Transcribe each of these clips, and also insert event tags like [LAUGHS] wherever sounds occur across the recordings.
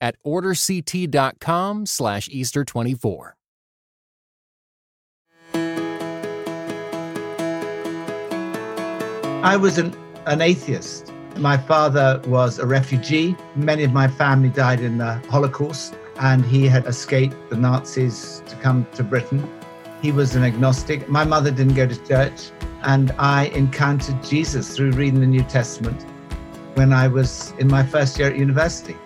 at orderct.com slash Easter24. I was an, an atheist. My father was a refugee. Many of my family died in the Holocaust, and he had escaped the Nazis to come to Britain. He was an agnostic. My mother didn't go to church, and I encountered Jesus through reading the New Testament when I was in my first year at university.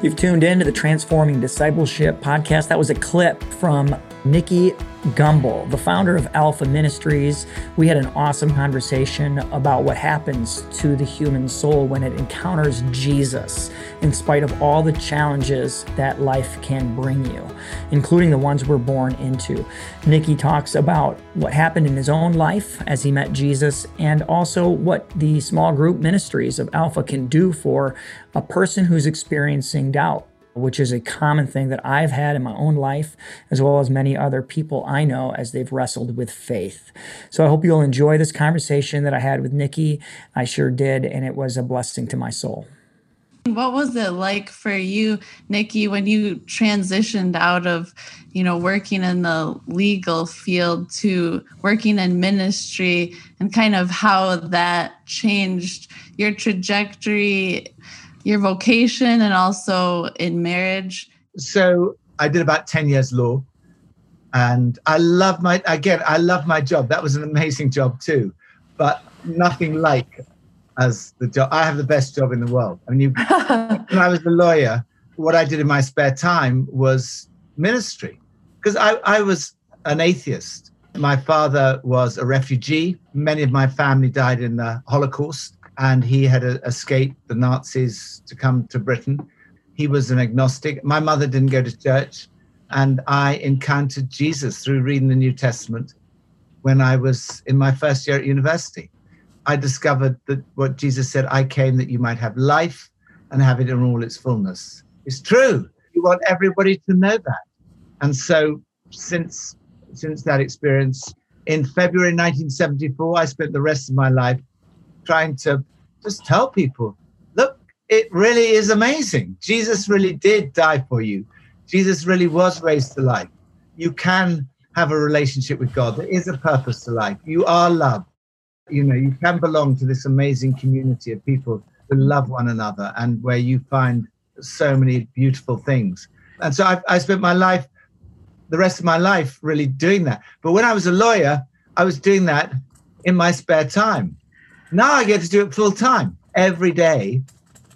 You've tuned in to the Transforming Discipleship podcast. That was a clip from Nicky Gumbel, the founder of Alpha Ministries. We had an awesome conversation about what happens to the human soul when it encounters Jesus, in spite of all the challenges that life can bring you, including the ones we're born into. Nicky talks about what happened in his own life as he met Jesus, and also what the small group ministries of Alpha can do for a person who's experiencing doubt which is a common thing that I've had in my own life, as well as many other people I know as they've wrestled with faith. So I hope you'll enjoy this conversation that I had with Nicky. I sure did, and it was a blessing to my soul. What was it like for you, Nicky, when you transitioned out of, you know, working in the legal field to working in ministry and kind of how that changed your trajectory your vocation and also in marriage? So I did about 10 years law and I love my, again, I love my job. That was an amazing job too, but nothing like as the job. I have the best job in the world. I mean, you, [LAUGHS] when I was a lawyer, what I did in my spare time was ministry because I, I was an atheist. My father was a refugee. Many of my family died in the Holocaust and he had escaped the Nazis to come to Britain. He was an agnostic. My mother didn't go to church, and I encountered Jesus through reading the New Testament when I was in my first year at university. I discovered that what Jesus said, I came that you might have life and have it in all its fullness. It's true. You want everybody to know that. And so since since that experience, in February 1974, I spent the rest of my life trying to just tell people look, it really is amazing. Jesus really did die for you, Jesus really was raised to life. You can have a relationship with God. There is a purpose to life. You are loved. You know, you can belong to this amazing community of people who love one another and where you find so many beautiful things. And so I, I spent my life, the rest of my life, really doing that. But when I was a lawyer, I was doing that in my spare time. Now I get to do it full time. Every day,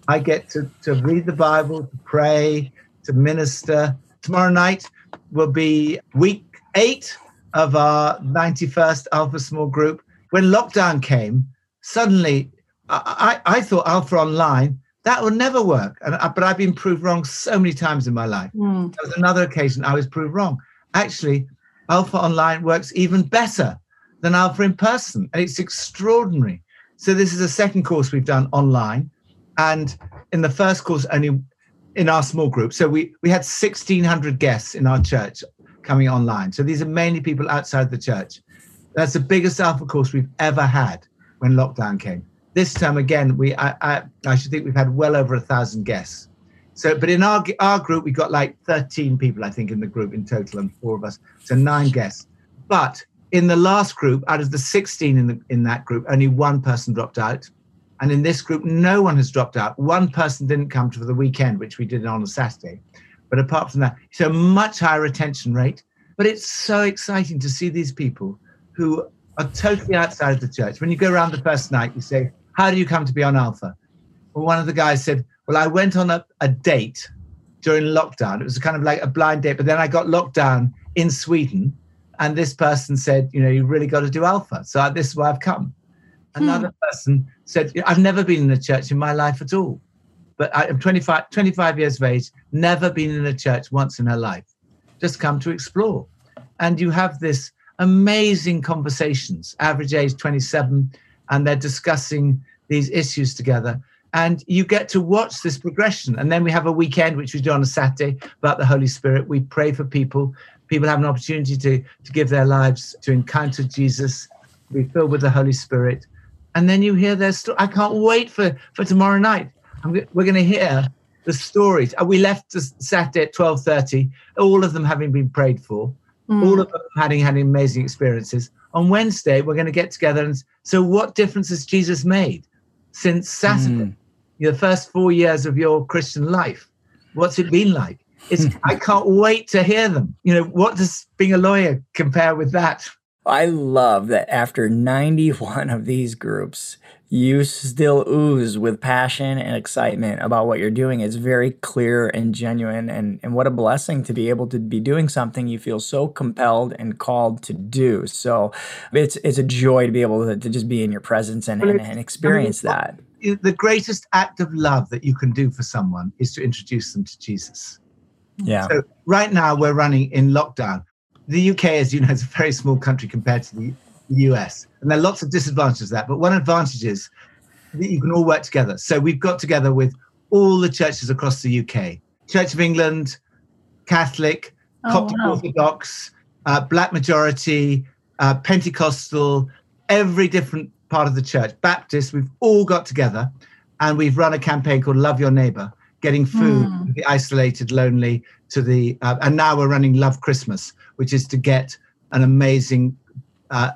I get to, to read the Bible, to pray, to minister. Tomorrow night will be week eight of our 91st Alpha Small Group. When lockdown came, suddenly I, I, I thought Alpha Online, that would never work. And, but I've been proved wrong so many times in my life. Mm. There was another occasion I was proved wrong. Actually, Alpha Online works even better than Alpha in person. And it's extraordinary. So this is a second course we've done online, and in the first course only in our small group. So we we had 1600 guests in our church coming online. So these are mainly people outside the church. That's the biggest alpha course we've ever had when lockdown came. This time again, we I, I, I should think we've had well over a thousand guests. So, but in our our group, we got like 13 people, I think, in the group in total, and four of us, so nine guests. But in the last group, out of the 16 in, the, in that group, only one person dropped out. And in this group, no one has dropped out. One person didn't come to for the weekend, which we did on a Saturday. But apart from that, it's a much higher retention rate. But it's so exciting to see these people who are totally outside of the church. When you go around the first night, you say, How do you come to be on Alpha? Well, one of the guys said, Well, I went on a, a date during lockdown. It was kind of like a blind date, but then I got locked down in Sweden and this person said, you know, you really got to do alpha. So this is why I've come. Another hmm. person said, I've never been in a church in my life at all. but I'm 25, 25 years of age, never been in a church once in her life, just come to explore. And you have this amazing conversations, average age 27, and they're discussing these issues together. And you get to watch this progression. And then we have a weekend, which we do on a Saturday, about the Holy Spirit. We pray for people. People have an opportunity to, to give their lives to encounter Jesus, be filled with the Holy Spirit. And then you hear their story. I can't wait for, for tomorrow night. I'm, we're going to hear the stories. Uh, we left Saturday at 12.30, all of them having been prayed for, mm. all of them having had amazing experiences. On Wednesday, we're going to get together and so what difference has Jesus made since Saturday? Mm the first four years of your Christian life. What's it been like? It's [LAUGHS] I can't wait to hear them. You know, what does being a lawyer compare with that? I love that after 91 of these groups, you still ooze with passion and excitement about what you're doing. It's very clear and genuine. And, and what a blessing to be able to be doing something you feel so compelled and called to do. So it's it's a joy to be able to, to just be in your presence and, and, and experience that the greatest act of love that you can do for someone is to introduce them to Jesus. Yeah. So right now we're running in lockdown. The UK, as you know, is a very small country compared to the US, and there are lots of disadvantages to that. But one advantage is that you can all work together. So we've got together with all the churches across the UK: Church of England, Catholic, oh, Coptic wow. Orthodox, uh, Black majority, uh, Pentecostal, every different part of the church, Baptist, we've all got together and we've run a campaign called Love Your Neighbor, getting food mm. the isolated, lonely, to the, uh, and now we're running Love Christmas, which is to get an amazing, uh,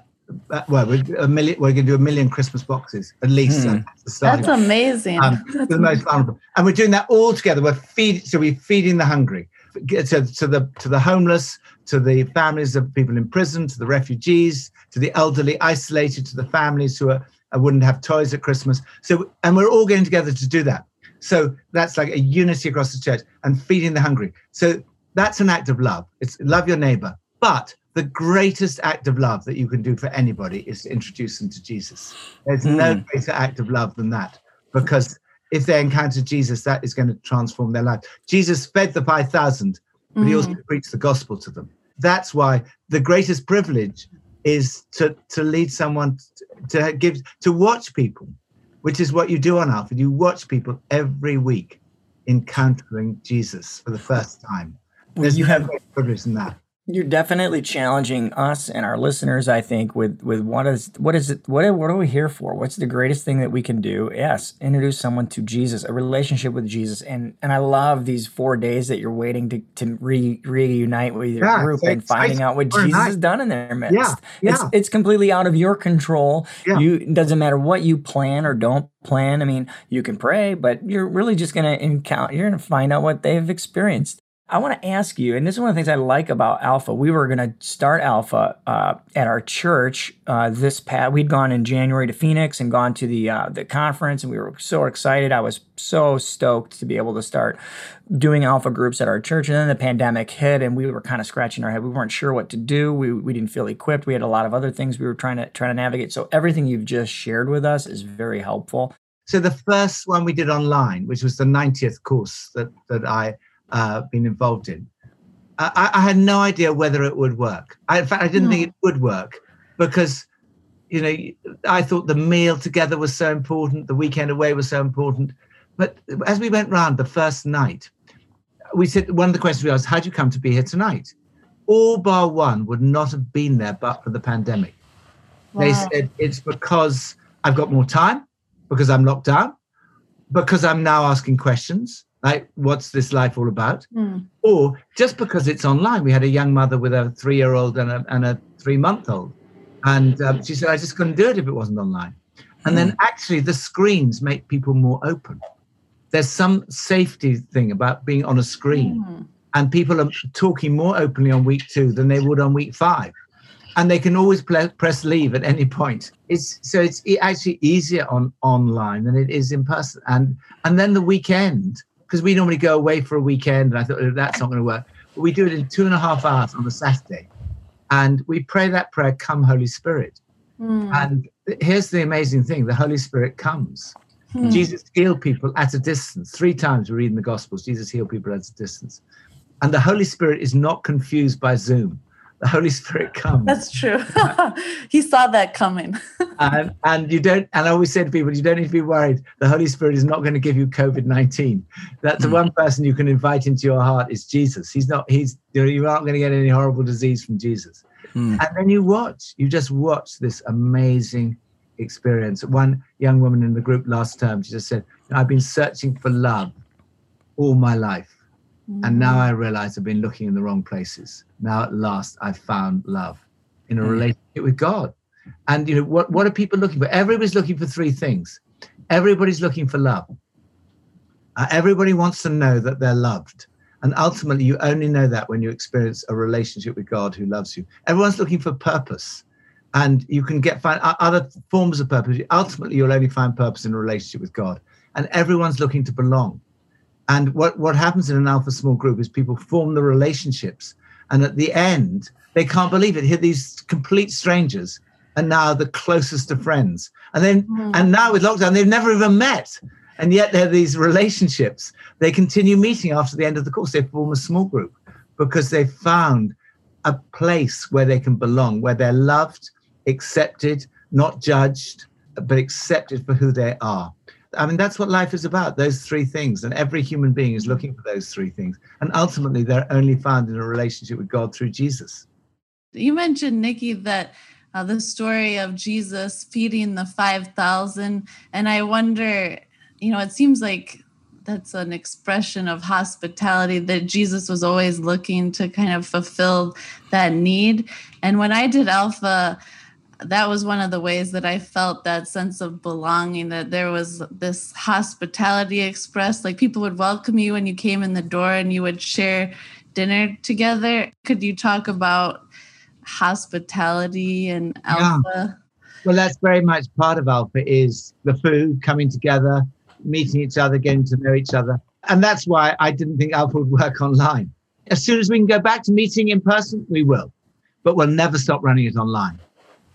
uh, well, we're, a million, we're going to do a million Christmas boxes at least. Mm. That's, that's amazing. Um, [LAUGHS] that's the most vulnerable. And we're doing that all together. We're feeding, so we're feeding the hungry to, to the to the homeless, to the families of people in prison, to the refugees, to the elderly isolated, to the families who are, wouldn't have toys at Christmas. So, and we're all getting together to do that. So that's like a unity across the church and feeding the hungry. So that's an act of love. It's love your neighbor. But the greatest act of love that you can do for anybody is to introduce them to Jesus. There's mm. no greater act of love than that because if they encounter Jesus, that is going to transform their life. Jesus fed the 5,000, but mm. he also mm. preached the gospel to them. That's why the greatest privilege is to, to lead someone to, to give, to watch people, which is what you do on Alpha. You watch people every week encountering Jesus for the first time. There's you no have privilege in that. You're definitely challenging us and our listeners, I think, with with what is what is it what what are we here for? What's the greatest thing that we can do? Yes, introduce someone to Jesus, a relationship with Jesus, and and I love these four days that you're waiting to to re, reunite with your yeah, group and finding out what Jesus has done in their midst. Yeah, yeah. It's it's completely out of your control. Yeah. You it doesn't matter what you plan or don't plan. I mean, you can pray, but you're really just gonna encounter. You're gonna find out what they've experienced. I want to ask you, and this is one of the things I like about Alpha. We were going to start Alpha uh, at our church uh, this past. We'd gone in January to Phoenix and gone to the uh, the conference, and we were so excited. I was so stoked to be able to start doing Alpha groups at our church. And then the pandemic hit, and we were kind of scratching our head. We weren't sure what to do. We we didn't feel equipped. We had a lot of other things we were trying to trying to navigate. So everything you've just shared with us is very helpful. So the first one we did online, which was the 90th course that that I uh, been involved in. I, I, had no idea whether it would work. I, in fact, I didn't no. think it would work because, you know, I thought the meal together was so important, the weekend away was so important. But as we went round the first night, we said one of the questions we asked, "How do you come to be here tonight?" All bar one would not have been there but for the pandemic. Wow. They said it's because I've got more time, because I'm locked down, because I'm now asking questions, like what's this life all about mm. or just because it's online we had a young mother with a three-year-old and a, and a three-month-old and um, she said i just couldn't do it if it wasn't online and mm. then hmm. actually the screens make people more open there's some safety thing about being on a screen mm. and people are talking more openly on week two than they would on week five and they can always press leave at any point. It's so it's actually easier on online than it is in person. And and then the weekend, because we normally go away for a weekend, and I thought oh, that's not going to work. But we do it in two and a half hours on a Saturday, and we pray that prayer, "Come, Holy Spirit." Mm. And here's the amazing thing: the Holy Spirit comes, Mm. Jesus healed people at a distance. Three times we read in the Gospels, Jesus healed people at a distance. And the Holy Spirit is not confused by Zoom. [LAUGHS] The Holy Spirit comes. That's true. [LAUGHS] he saw that coming. [LAUGHS] and, and you don't, and I always say to people, you don't need to be worried. The Holy Spirit is not going to give you COVID 19. That's the mm. one person you can invite into your heart is Jesus. He's not, he's, you're not going to get any horrible disease from Jesus. Mm. And then you watch, you just watch this amazing experience. One young woman in the group last term, she just said, I've been searching for love all my life. And now I realize I've been looking in the wrong places. Now at last I've found love in a mm. relationship with God. And you know what, what are people looking for? Everybody's looking for three things. Everybody's looking for love. Uh, everybody wants to know that they're loved. And ultimately, you only know that when you experience a relationship with God who loves you. Everyone's looking for purpose. And you can get find other forms of purpose. Ultimately, you'll only find purpose in a relationship with God. And everyone's looking to belong. And what, what happens in an alpha small group is people form the relationships. And at the end, they can't believe it. Here, these complete strangers are now the closest of friends. And then, mm. and now with lockdown, they've never even met. And yet they're these relationships. They continue meeting after the end of the course. They form a small group because they've found a place where they can belong, where they're loved, accepted, not judged, but accepted for who they are. I mean, that's what life is about, those three things. And every human being is looking for those three things. And ultimately, they're only found in a relationship with God through Jesus. You mentioned, Nicky, that uh, the story of Jesus feeding the 5,000. And I wonder, you know, it seems like that's an expression of hospitality that Jesus was always looking to kind of fulfill that need. And when I did Alpha, that was one of the ways that I felt that sense of belonging, that there was this hospitality expressed. Like people would welcome you when you came in the door and you would share dinner together. Could you talk about hospitality and Alpha? Yeah. Well, that's very much part of Alpha is the food coming together, meeting each other, getting to know each other. And that's why I didn't think Alpha would work online. As soon as we can go back to meeting in person, we will. But we'll never stop running it online.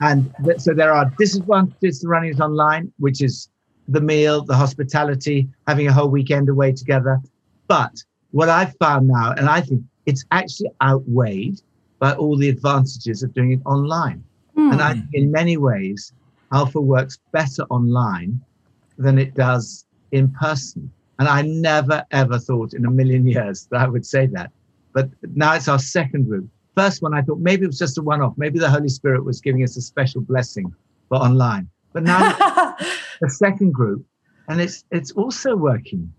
And th- so there are disadvantages to running it online, which is the meal, the hospitality, having a whole weekend away together. But what I've found now, and I think it's actually outweighed by all the advantages of doing it online. Mm. And I think in many ways, Alpha works better online than it does in person. And I never, ever thought in a million years that I would say that. But now it's our second group first one, I thought maybe it was just a one off. Maybe the Holy Spirit was giving us a special blessing for online. But now [LAUGHS] the second group, and it's it's also working.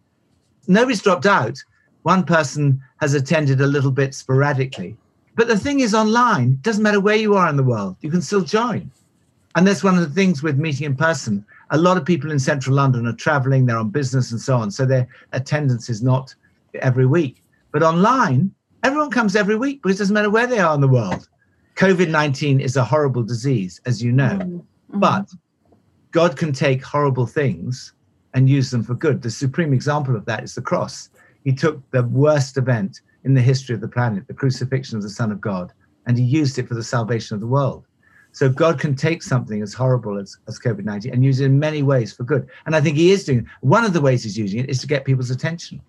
Nobody's dropped out. One person has attended a little bit sporadically. But the thing is, online, it doesn't matter where you are in the world, you can still join. And that's one of the things with meeting in person. A lot of people in central London are traveling, they're on business and so on. So their attendance is not every week. But online, Everyone comes every week, but it doesn't matter where they are in the world. COVID 19 is a horrible disease, as you know, mm-hmm. but God can take horrible things and use them for good. The supreme example of that is the cross. He took the worst event in the history of the planet, the crucifixion of the Son of God, and he used it for the salvation of the world. So God can take something as horrible as, as COVID 19 and use it in many ways for good. And I think he is doing one of the ways he's using it is to get people's attention.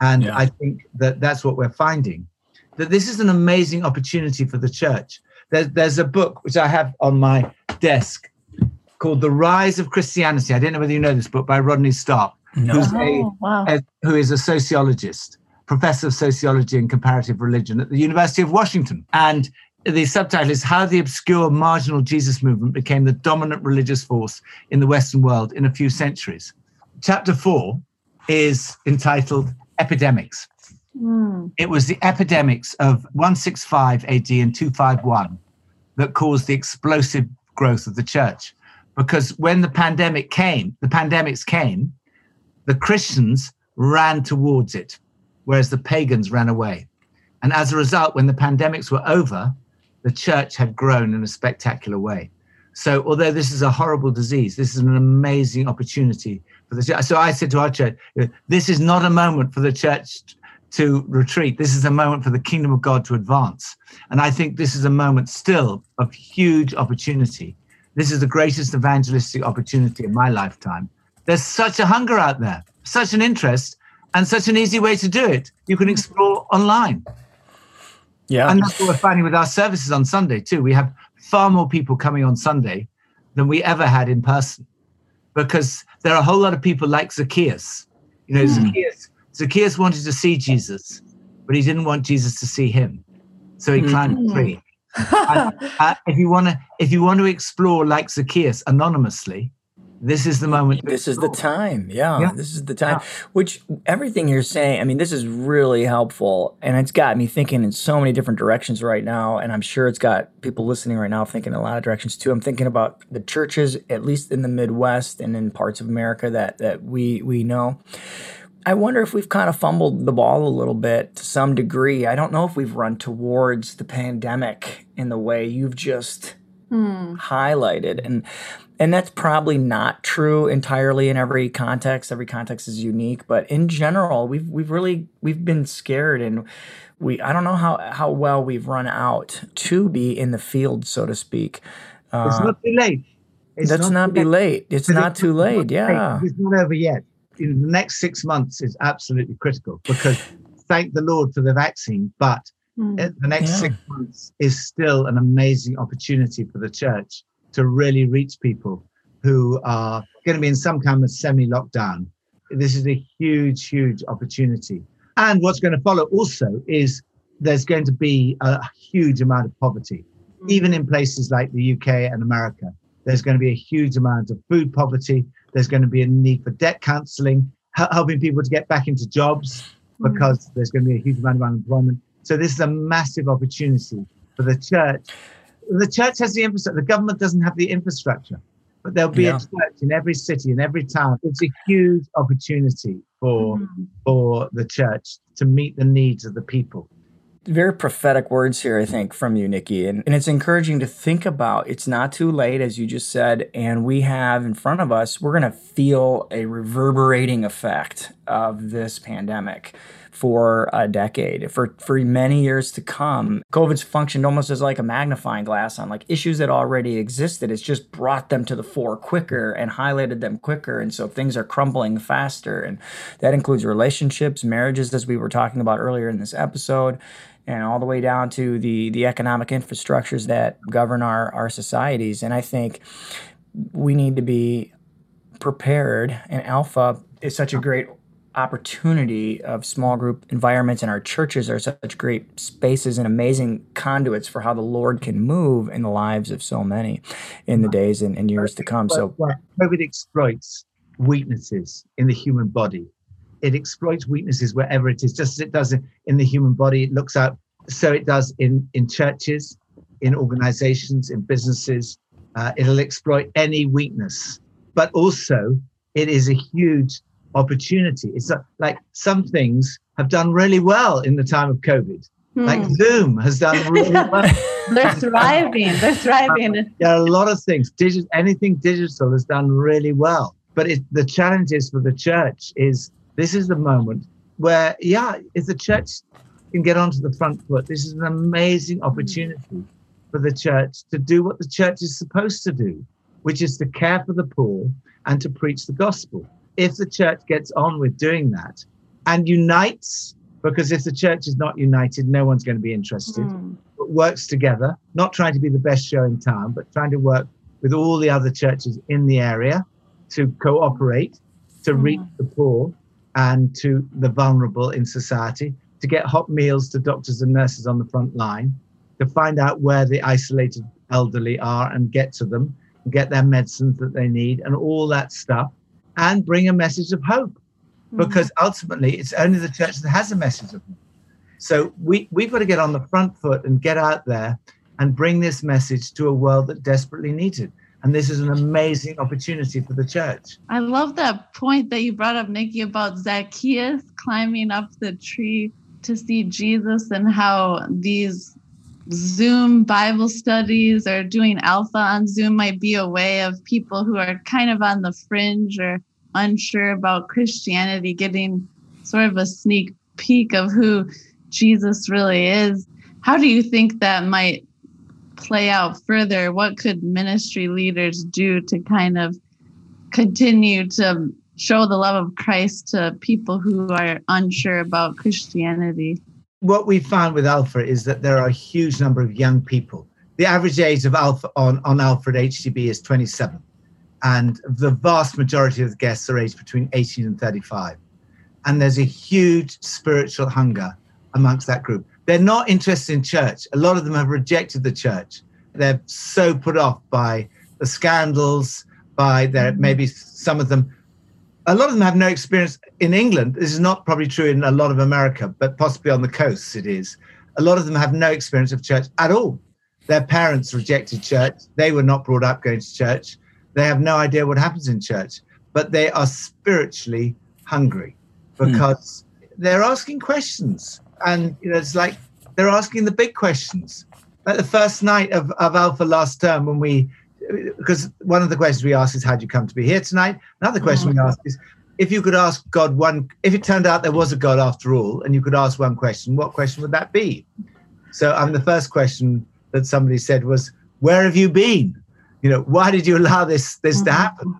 And yeah. I think that that's what we're finding that this is an amazing opportunity for the church. There's, there's a book which I have on my desk called The Rise of Christianity. I don't know whether you know this book by Rodney Stark, no. who's oh, wow. a, who is a sociologist, professor of sociology and comparative religion at the University of Washington. And the subtitle is How the Obscure Marginal Jesus Movement Became the Dominant Religious Force in the Western World in a Few Centuries. Chapter four is entitled Epidemics. Mm. It was the epidemics of 165 AD and 251 that caused the explosive growth of the church. Because when the pandemic came, the pandemics came, the Christians ran towards it, whereas the pagans ran away. And as a result, when the pandemics were over, the church had grown in a spectacular way. So, although this is a horrible disease, this is an amazing opportunity for the church. So, I said to our church, this is not a moment for the church to retreat. This is a moment for the kingdom of God to advance. And I think this is a moment still of huge opportunity. This is the greatest evangelistic opportunity in my lifetime. There's such a hunger out there, such an interest, and such an easy way to do it. You can explore online. Yeah. And that's what we're finding with our services on Sunday, too. We have far more people coming on Sunday than we ever had in person because there are a whole lot of people like Zacchaeus. You know, Hmm. Zacchaeus, Zacchaeus wanted to see Jesus, but he didn't want Jesus to see him. So he Hmm. climbed a tree. [LAUGHS] And, uh, if you want to, if you want to explore like Zacchaeus anonymously, this is the moment. This is the time. Yeah, Yeah. this is the time. Which everything you're saying, I mean, this is really helpful. And it's got me thinking in so many different directions right now. And I'm sure it's got people listening right now thinking in a lot of directions too. I'm thinking about the churches, at least in the Midwest and in parts of America that, that we, we know. I wonder if we've kind of fumbled the ball a little bit to some degree. I don't know if we've run towards the pandemic in the way you've just hmm. highlighted and and that's probably not true entirely in every context every context is unique but in general we've we've really we've been scared and we i don't know how how well we've run out to be in the field so to speak It's uh, not too late. It's let's not too be late. late it's Because not it's too not late yeah It's not over yet. In the next six months is absolutely critical because thank the Lord for the vaccine, but Mm. the next Yeah. six months is still an amazing opportunity for the church to really reach people who are going to be in some kind of semi-lockdown. This is a huge, huge opportunity. And what's going to follow also is there's going to be a huge amount of poverty, mm. even in places like the UK and America. There's going to be a huge amount of food poverty. There's going to be a need for debt counseling, helping people to get back into jobs mm. because there's going to be a huge amount of unemployment. So this is a massive opportunity for the church. The church has the infrastructure. The government doesn't have the infrastructure, but there'll be Yeah. a church in every city, in every town. It's a huge opportunity for Mm. for the church to meet the needs of the people. very prophetic words here, I think, from you, Nicky. And, and it's encouraging to think about it's not too late, as you just said. And we have in front of us, we're going to feel a reverberating effect of this pandemic for a decade, for, for many years to come. COVID's functioned almost as like a magnifying glass on like issues that already existed. It's just brought them to the fore quicker and highlighted them quicker. And so things are crumbling faster. And that includes relationships, marriages, as we were talking about earlier in this episode and all the way down to the the economic infrastructures that govern our our societies. And I think we need to be prepared. And Alpha is such a great opportunity of small group environments, and our churches are such great spaces and amazing conduits for how the Lord can move in the lives of so many in the days and, and years to come. So COVID exploits weaknesses in the human body. It exploits weaknesses wherever it is, just as it does in the human body. It looks out, so it does in, in churches, in organizations, in businesses. Uh, it'll exploit any weakness, but also it is a huge opportunity. It's like some things have done really well in the time of COVID. Like Mm. Zoom has done really [LAUGHS] well. They're thriving. They're thriving. there are a lot of things. Digi- anything digital has done really well. But it, the challenge is for the church is this is the moment where, yeah, if the church can get onto the front foot, this is an amazing opportunity for the church to do what the church is supposed to do, which is to care for the poor and to preach the gospel. If the church gets on with doing that and unites, because if the church is not united, no one's going to be interested. Mm. but works together, not trying to be the best show in town, but trying to work with all the other churches in the area to cooperate, to reach the poor and to the vulnerable in society, to get hot meals to doctors and nurses on the front line, to find out where the isolated elderly are and get to them, get their medicines that they need, and all that stuff, and bring a message of hope. Mm-hmm. Because ultimately, it's only the church that has a message of hope. So we, we've got to get on the front foot and get out there and bring this message to a world that desperately needs it. And this is an amazing opportunity for the church. I love that point that you brought up, Nicky, about Zacchaeus climbing up the tree to see Jesus and how these Zoom Bible studies or doing Alpha on Zoom might be a way of people who are kind of on the fringe or unsure about Christianity getting sort of a sneak peek of who Jesus really is. How do you think that might play out further? What could ministry leaders do to kind of continue to show the love of Christ to people who are unsure about Christianity? What we found with Alpha is that there are a huge number of young people. The average age of Alpha on, on at HTB is 27. And the vast majority of the guests are aged between 18 and 35. And there's a huge spiritual hunger amongst that group. They're not interested in church. A lot of them have rejected the church. They're so put off by the scandals, by their mm-hmm. maybe some of them. A lot of them have no experience in England. This is not probably true in a lot of America, but possibly on the coasts it is. A lot of them have no experience of church at all. Their parents rejected church. They were not brought up going to church. They have no idea what happens in church, but they are spiritually hungry hmm. because they're asking questions. And you know, it's like they're asking the big questions. Like the first night of, of Alpha last term, when we, because one of the questions we ask is, How do you come to be here tonight? Another question we ask is, if you could ask God one, if it turned out there was a God after all, and you could ask one question, what question would that be? So, I um, the first question that somebody said was, Where have you been? You know, why did you allow this this mm-hmm. to happen?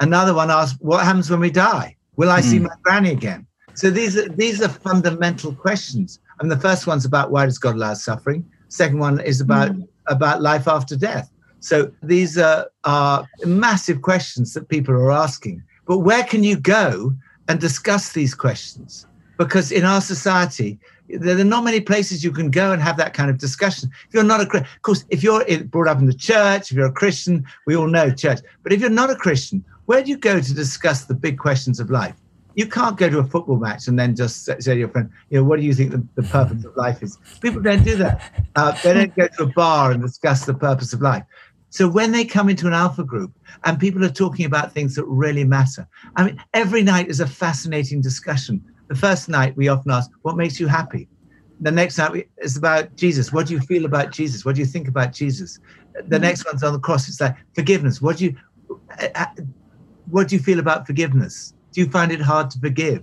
Another one asked, What happens when we die? Will I mm. see my granny again? So these are these are fundamental questions. And the first one's about why does God allow suffering? Second one is about mm. about life after death. So these are, are massive questions that people are asking. But where can you go and discuss these questions? Because in our society, there are not many places you can go and have that kind of discussion. If you're not a, of course, if you're brought up in the church, if you're a Christian, we all know church. But if you're not a Christian, where do you go to discuss the big questions of life? You can't go to a football match and then just say to your friend, you know, what do you think the, the purpose of life is? People don't do that. Uh, they don't go to a bar and discuss the purpose of life. So when they come into an alpha group and people are talking about things that really matter, I mean, every night is a fascinating discussion. The first night we often ask, what makes you happy? The next night is about Jesus. What do you feel about Jesus? What do you think about Jesus? The next one's on the cross. It's like forgiveness. What do you, uh, uh, what do you feel about forgiveness? Do you find it hard to forgive?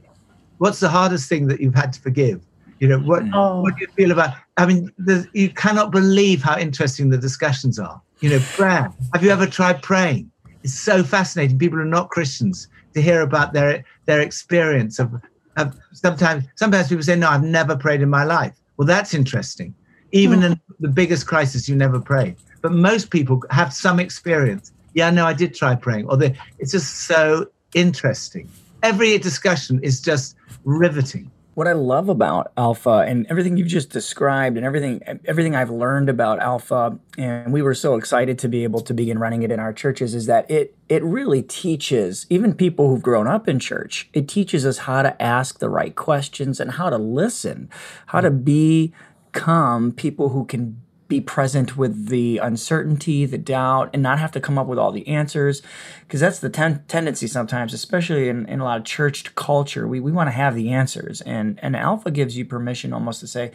What's the hardest thing that you've had to forgive? You know, what, oh. what do you feel about? I mean, you cannot believe how interesting the discussions are. You know, prayer. Have you ever tried praying? It's so fascinating. People who are not Christians to hear about their their experience of, of sometimes sometimes people say, No, I've never prayed in my life. Well, that's interesting. Even mm. in the biggest crisis, you never pray. But most people have some experience. Yeah, no, I did try praying. Or they, it's just so interesting every discussion is just riveting. What I love about Alpha and everything you've just described and everything everything I've learned about Alpha and we were so excited to be able to begin running it in our churches is that it it really teaches even people who've grown up in church. It teaches us how to ask the right questions and how to listen, how to mm-hmm. become people who can be present with the uncertainty, the doubt, and not have to come up with all the answers. Because that's the ten- tendency sometimes, especially in, in a lot of church culture. We, we want to have the answers. And, and Alpha gives you permission almost to say,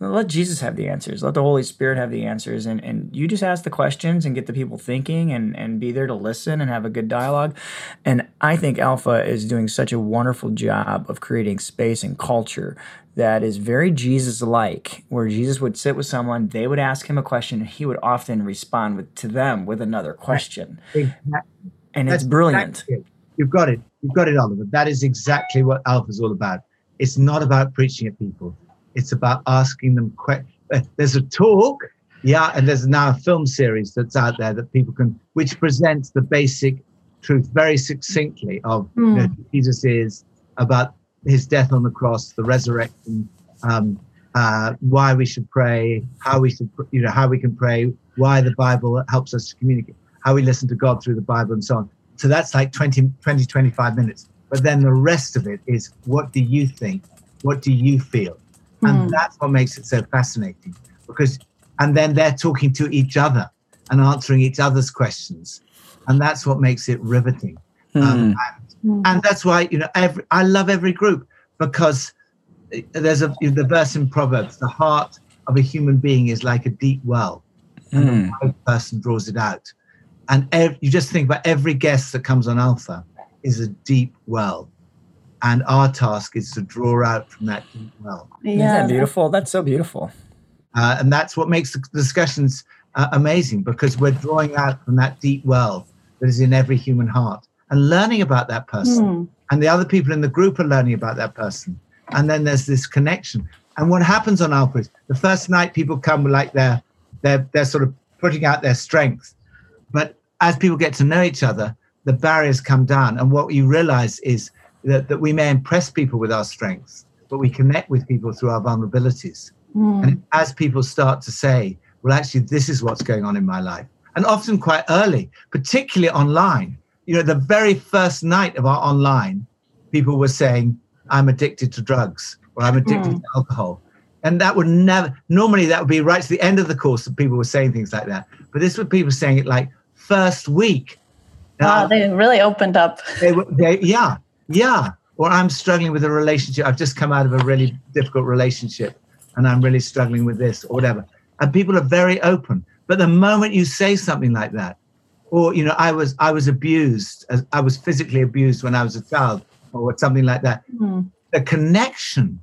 let Jesus have the answers. Let the Holy Spirit have the answers. And, and you just ask the questions and get the people thinking and, and be there to listen and have a good dialogue. And I think Alpha is doing such a wonderful job of creating space and culture that is very Jesus like, where Jesus would sit with someone, they would ask him a question, and he would often respond with, to them with another question. Exactly. And That's it's brilliant. Exactly You've got it. You've got it, Oliver. That is exactly what Alpha is all about. It's not about preaching at people it's about asking them questions. Uh, there's a talk, yeah, and there's now a film series that's out there that people can, which presents the basic truth very succinctly of mm. you know, hmm. Jesus is about his death on the cross, the resurrection, um, uh, why we should pray, how we should, you know, how we can pray, why the Bible helps us to communicate, how we listen to God through the Bible, and so on. So that's like 20, 20 25 minutes. But then the rest of it is what do you think? What do you feel? And hmm. that's what makes it so fascinating because, and then they're talking to each other and answering each other's questions. And that's what makes it riveting. Mm. Um, and, hmm. and, that's why, you know, every, I love every group because there's a, the verse in Proverbs, the heart of a human being is like a deep well and mm. a hmm. person draws it out. And ev- you just think about every guest that comes on Alpha is a deep well and our task is to draw out from that deep well. Yeah. Isn't that beautiful? That's so beautiful. Uh, and that's what makes the discussions uh, amazing because we're drawing out from that deep well that is in every human heart. and learning about that person. Mm. And the other people in the group are learning about that person. And then there's this connection. And what happens on Alpha is the first night people come like they're they're they're sort of putting out their strength. But as people get to know each other, the barriers come down. And what you realize is that, that we may impress people with our strengths, but we connect with people through our vulnerabilities. Mm. And as people start to say, well, actually, this is what's going on in my life, and often quite early, particularly online, you know, the very first night of our online, people were saying, I'm addicted to drugs or I'm addicted Mm. to alcohol. And that would never, normally that would be right to the end of the course that people were saying things like that. But this was people saying it like first week. Wow, Uh, they really opened up. they were, they, yeah, yeah. Or I'm struggling with a relationship. I've just come out of a really difficult relationship and I'm really struggling with this or whatever. And people are very open. But the moment you say something like that, or you know, I was I was abused, as I was physically abused when I was a child, or something like that. Mm. The connection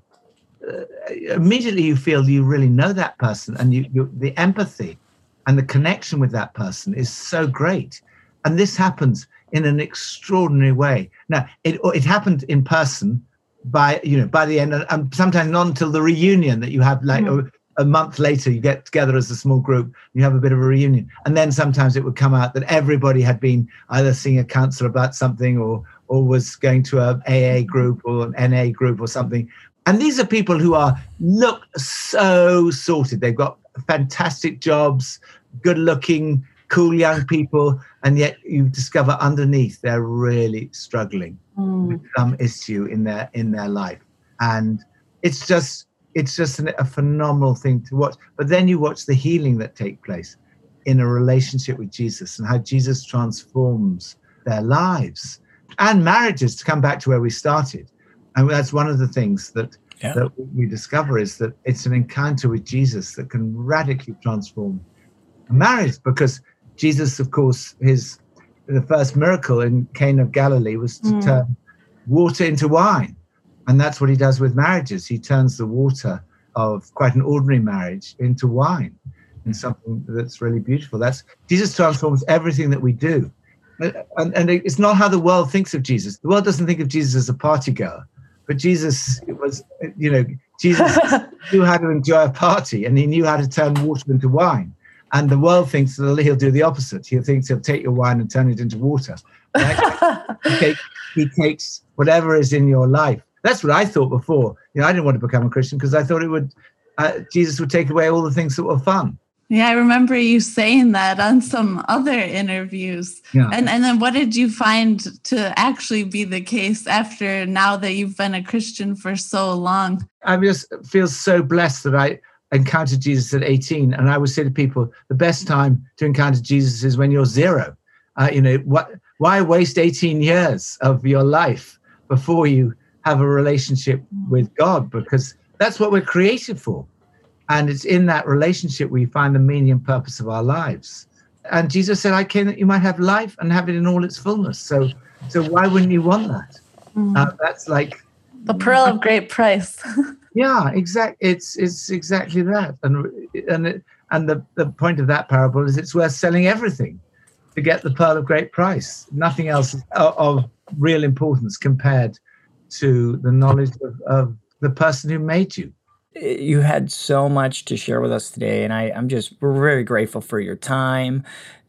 uh, immediately you feel you really know that person, and you, you the empathy and the connection with that person is so great. And this happens in an extraordinary way. Now, it it happened in person by you know by the end, and- and sometimes not until the reunion that you have like Mhm. A, month later you get together as a small group you have a bit of a reunion. And then sometimes it would come out that everybody had been either seeing a counselor about something or or was going to a aa group or an na group or something. And these are people who are look so sorted. They've got fantastic jobs good looking cool young people and yet you discover underneath they're really struggling Mm. with some issue in their in their life. And it's just it's just an, a phenomenal thing to watch but then you watch the healing that take place in a relationship with jesus and how jesus transforms their lives and marriages to come back to where we started and that's one of the things that Yeah. that we discover is that it's an encounter with jesus that can radically transform a marriage because jesus of course his the first miracle in Cana of Galilee was to Mm. turn water into wine. And that's what he does with marriages. He turns the water of quite an ordinary marriage into wine and mm-hmm. something that's really beautiful. That's Jesus transforms everything that we do. And, and it's not how the world thinks of Jesus. The world doesn't think of Jesus as a party goer, but Jesus was, you know, Jesus [LAUGHS] knew how to enjoy a party and he knew how to turn water into wine. And the world thinks that he'll do the opposite. He thinks he'll take your wine and turn it into water. Right? [LAUGHS] he, he takes whatever is in your life. That's what I thought before. You know, I didn't want to become a Christian because I thought it would, uh, Jesus would take away all the things that were fun. Yeah, I remember you saying that on some other interviews. Yeah. And and then what did you find to actually be the case after now that you've been a Christian for so long? I just feel so blessed that I encountered Jesus at 18. And I would say to people, the best time to encounter Jesus is when you're zero. Uh, you know, what, why waste 18 years of your life before you have a relationship with God? Because that's what we're created for. And it's in that relationship we find the meaning and purpose of our lives. And Jesus said, I came that you might have life and have it in all its fullness. So, so why wouldn't you want that? Mm. Uh, that's like the pearl of [LAUGHS] great price. [LAUGHS] yeah, exact. It's it's exactly that, and and it, and the the point of that parable is it's worth selling everything to get the pearl of great price. Nothing else of, of real importance compared to the knowledge of, of the person who made you. you had so much to share with us today and I, i'm just very grateful for your time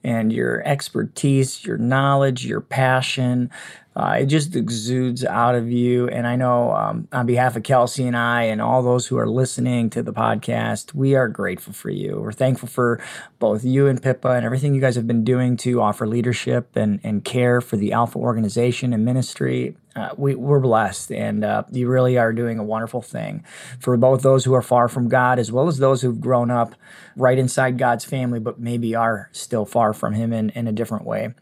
and your expertise your knowledge your passion uh, it just exudes out of you and i know um, on behalf of kelsey and i and all those who are listening to the podcast we are grateful for you we're thankful for both you and pippa and everything you guys have been doing to offer leadership and, and care for the alpha organization and ministry uh, we, we're blessed and uh, you really are doing a wonderful thing for both those who are far from god as well as those who've grown up right inside god's family but maybe are still far from him in, in a different way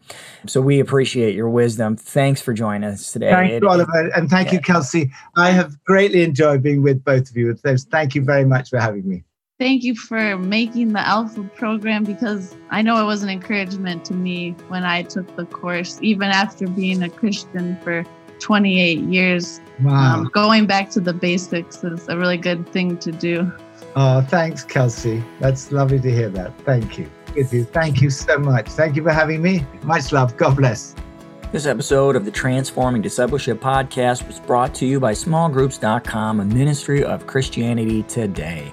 so we appreciate your wisdom thanks for joining us today Thank It- you, Oliver, and thank you. Kelsey. I have greatly enjoyed being with both of you. Thank you very much for having me. Thank you for making the Alpha program because I know it was an encouragement to me when I took the course, even after being a Christian for 28 years. Wow. Um, going back to the basics is a really good thing to do. Oh, thanks, Kelsey. That's lovely to hear that. Thank you. You. Thank you so much. Thank you for having me. Much love. God bless. This episode of the Transforming Discipleship podcast was brought to you by smallgroups.com, a ministry of Christianity today.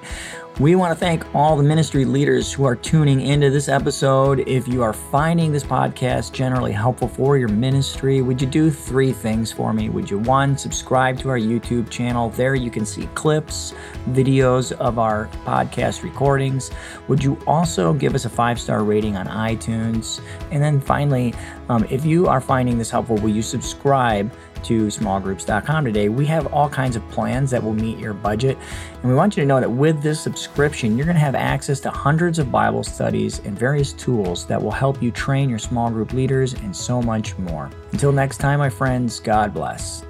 We want to thank all the ministry leaders who are tuning into this episode. If you are finding this podcast generally helpful for your ministry, would you do three things for me? Would you, one, subscribe to our YouTube channel? There you can see clips, videos of our podcast recordings. Would you also give us a five star rating on iTunes? And then finally, um, if you are finding this helpful, will you subscribe? To smallgroups.com today, we have all kinds of plans that will meet your budget. And we want you to know that with this subscription, you're going to have access to hundreds of Bible studies and various tools that will help you train your small group leaders and so much more. Until next time, my friends, God bless.